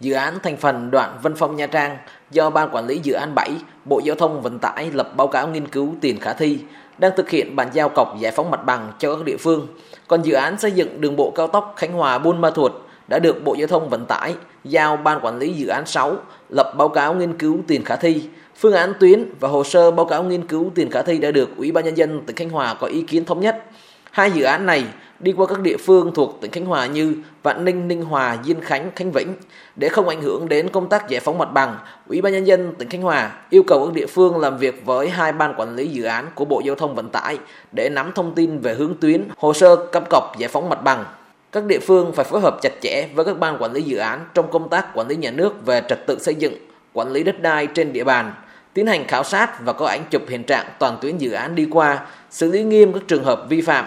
dự án thành phần đoạn Vân Phong Nha Trang do Ban Quản lý Dự án 7, Bộ Giao thông Vận tải lập báo cáo nghiên cứu tiền khả thi, đang thực hiện bàn giao cọc giải phóng mặt bằng cho các địa phương. Còn dự án xây dựng đường bộ cao tốc Khánh Hòa Buôn Ma Thuột đã được Bộ Giao thông Vận tải giao Ban Quản lý Dự án 6 lập báo cáo nghiên cứu tiền khả thi, phương án tuyến và hồ sơ báo cáo nghiên cứu tiền khả thi đã được Ủy ban Nhân dân tỉnh Khánh Hòa có ý kiến thống nhất. Hai dự án này đi qua các địa phương thuộc tỉnh Khánh Hòa như Vạn Ninh, Ninh Hòa, Diên Khánh, Khánh Vĩnh. Để không ảnh hưởng đến công tác giải phóng mặt bằng, Ủy ban Nhân dân tỉnh Khánh Hòa yêu cầu các địa phương làm việc với hai ban quản lý dự án của Bộ Giao thông Vận tải để nắm thông tin về hướng tuyến, hồ sơ cấp cọc giải phóng mặt bằng. Các địa phương phải phối hợp chặt chẽ với các ban quản lý dự án trong công tác quản lý nhà nước về trật tự xây dựng, quản lý đất đai trên địa bàn, tiến hành khảo sát và có ảnh chụp hiện trạng toàn tuyến dự án đi qua, xử lý nghiêm các trường hợp vi phạm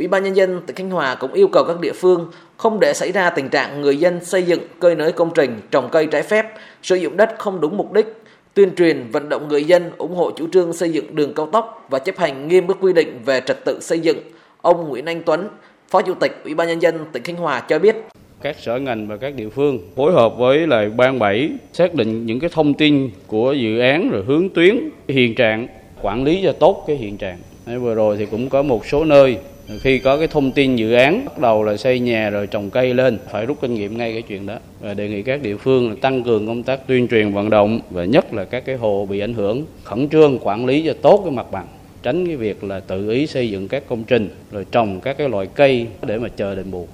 Ủy ban Nhân dân tỉnh Khánh Hòa cũng yêu cầu các địa phương không để xảy ra tình trạng người dân xây dựng cơi nới công trình, trồng cây trái phép, sử dụng đất không đúng mục đích, tuyên truyền vận động người dân ủng hộ chủ trương xây dựng đường cao tốc và chấp hành nghiêm các quy định về trật tự xây dựng. Ông Nguyễn Anh Tuấn, Phó Chủ tịch Ủy ban Nhân dân tỉnh Khánh Hòa cho biết các sở ngành và các địa phương phối hợp với lại ban 7 xác định những cái thông tin của dự án rồi hướng tuyến hiện trạng quản lý cho tốt cái hiện trạng vừa rồi thì cũng có một số nơi khi có cái thông tin dự án bắt đầu là xây nhà rồi trồng cây lên, phải rút kinh nghiệm ngay cái chuyện đó. Và đề nghị các địa phương là tăng cường công tác tuyên truyền vận động và nhất là các cái hồ bị ảnh hưởng, khẩn trương quản lý cho tốt cái mặt bằng, tránh cái việc là tự ý xây dựng các công trình, rồi trồng các cái loại cây để mà chờ đền bù.